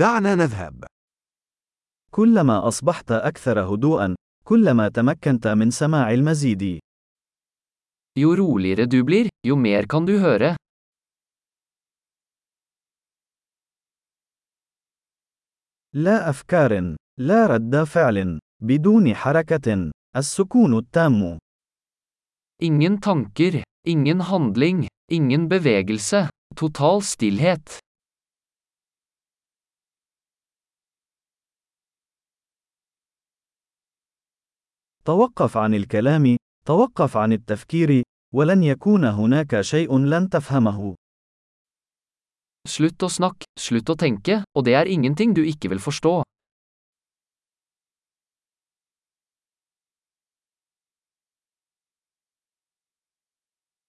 دعنا نذهب. كلما أصبحت أكثر هدوءا، كلما تمكنت من سماع المزيد. Jo roligere du blir, jo mer kan du høre. لا أفكار، لا رد فعل، بدون حركة، السكون التام. Ingen tanker, ingen handling, ingen bevegelse, total stillhet. توقف عن الكلام، توقف عن التفكير، ولن يكون هناك شيء لن تفهمه. Slutt å snakke, slutt å tenke, og det er ingenting du ikke vil forstå.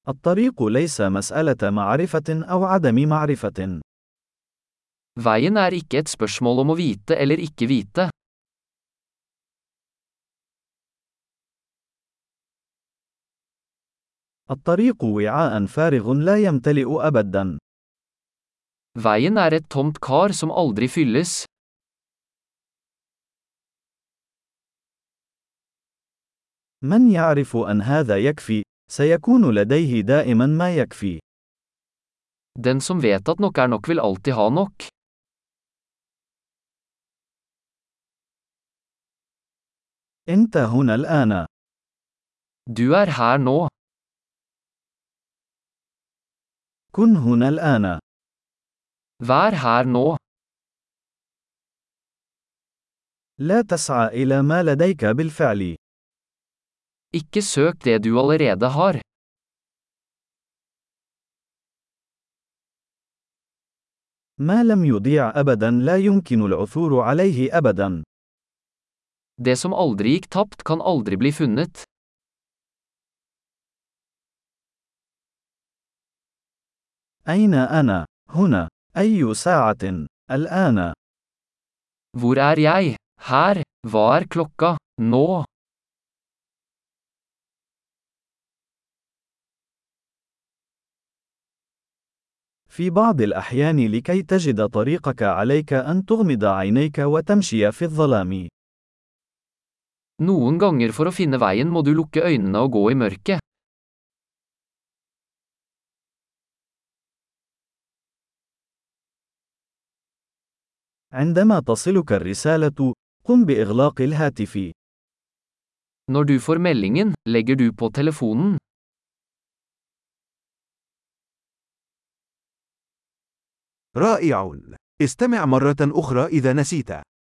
الطريق ليس مسألة معرفة أو عدم معرفة. Veien er ikke et spørsmål om å vite eller ikke vite. الطريق وعاء فارغ لا يمتلئ أبدا. Veien er et tomt kar som aldri fylles. من يعرف أن هذا يكفي، سيكون لديه دائما ما يكفي. Den som vet at nok er nok vil alltid ha nok. أنت هنا الآن. Du er her nå. كن هنا الآن. Vær her nå. لا تسعى إلى ما لديك بالفعل. Ikke søk det du allerede har. ما لم يضيع أبدا لا يمكن العثور عليه أبدا. Det som aldri gikk tapt kan aldri bli funnet. أين أنا؟ هنا. أي ساعة؟ الآن. Hvor er jeg? Her. Hva er klokka? Nå. في بعض الأحيان لكي تجد طريقك عليك أن تغمض عينيك وتمشي في الظلام. Noen ganger for å finne veien må du lukke øynene og gå i mørket. عندما تصلك الرسالة، قم بإغلاق الهاتف. Når du får meldingen, legger du på telefonen. رائع. استمع مرة أخرى إذا نسيت.